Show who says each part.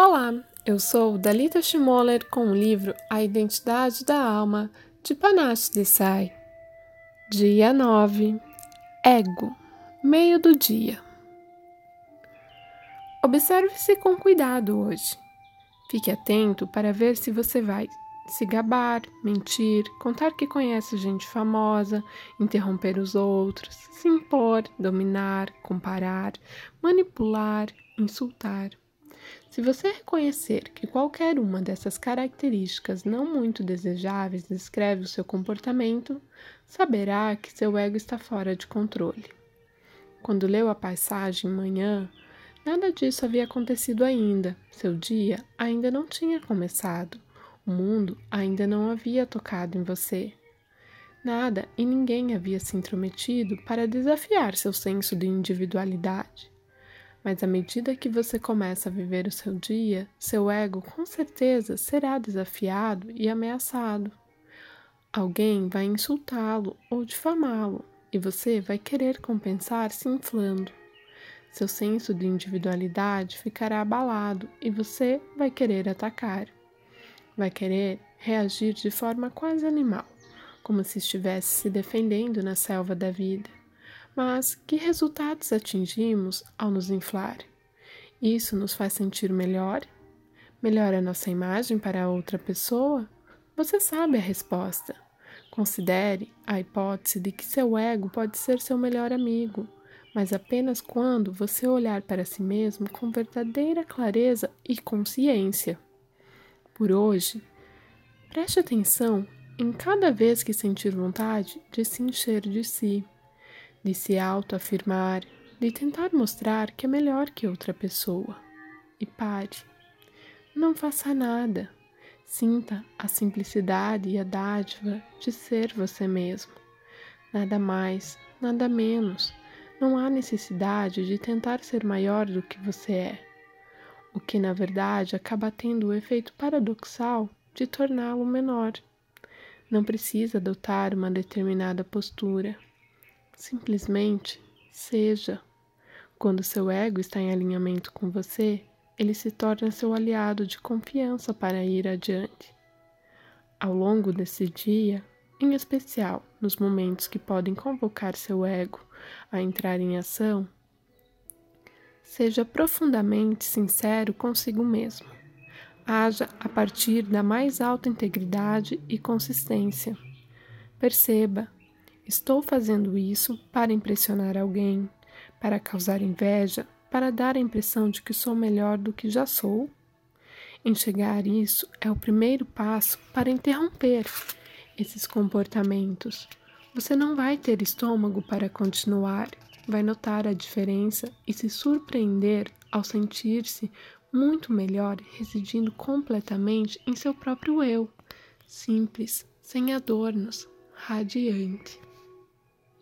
Speaker 1: Olá, eu sou Dalita Schmoller com o livro A Identidade da Alma, de Panache Desai. Dia 9 Ego Meio do dia Observe-se com cuidado hoje. Fique atento para ver se você vai se gabar, mentir, contar que conhece gente famosa, interromper os outros, se impor, dominar, comparar, manipular, insultar. Se você reconhecer que qualquer uma dessas características não muito desejáveis descreve o seu comportamento, saberá que seu ego está fora de controle. Quando leu a passagem manhã, nada disso havia acontecido ainda. Seu dia ainda não tinha começado. O mundo ainda não havia tocado em você. Nada e ninguém havia se intrometido para desafiar seu senso de individualidade. Mas à medida que você começa a viver o seu dia, seu ego com certeza será desafiado e ameaçado. Alguém vai insultá-lo ou difamá-lo e você vai querer compensar se inflando. Seu senso de individualidade ficará abalado e você vai querer atacar. Vai querer reagir de forma quase animal, como se estivesse se defendendo na selva da vida. Mas que resultados atingimos ao nos inflar? Isso nos faz sentir melhor? Melhora nossa imagem para outra pessoa? Você sabe a resposta. Considere a hipótese de que seu ego pode ser seu melhor amigo, mas apenas quando você olhar para si mesmo com verdadeira clareza e consciência. Por hoje, preste atenção em cada vez que sentir vontade de se encher de si de se autoafirmar, de tentar mostrar que é melhor que outra pessoa. E pare. Não faça nada. Sinta a simplicidade e a dádiva de ser você mesmo. Nada mais, nada menos. Não há necessidade de tentar ser maior do que você é, o que na verdade acaba tendo o efeito paradoxal de torná-lo menor. Não precisa adotar uma determinada postura Simplesmente seja. Quando seu ego está em alinhamento com você, ele se torna seu aliado de confiança para ir adiante. Ao longo desse dia, em especial nos momentos que podem convocar seu ego a entrar em ação, seja profundamente sincero consigo mesmo. Haja a partir da mais alta integridade e consistência. Perceba Estou fazendo isso para impressionar alguém, para causar inveja, para dar a impressão de que sou melhor do que já sou? Enxergar isso é o primeiro passo para interromper esses comportamentos. Você não vai ter estômago para continuar, vai notar a diferença e se surpreender ao sentir-se muito melhor residindo completamente em seu próprio eu, simples, sem adornos, radiante.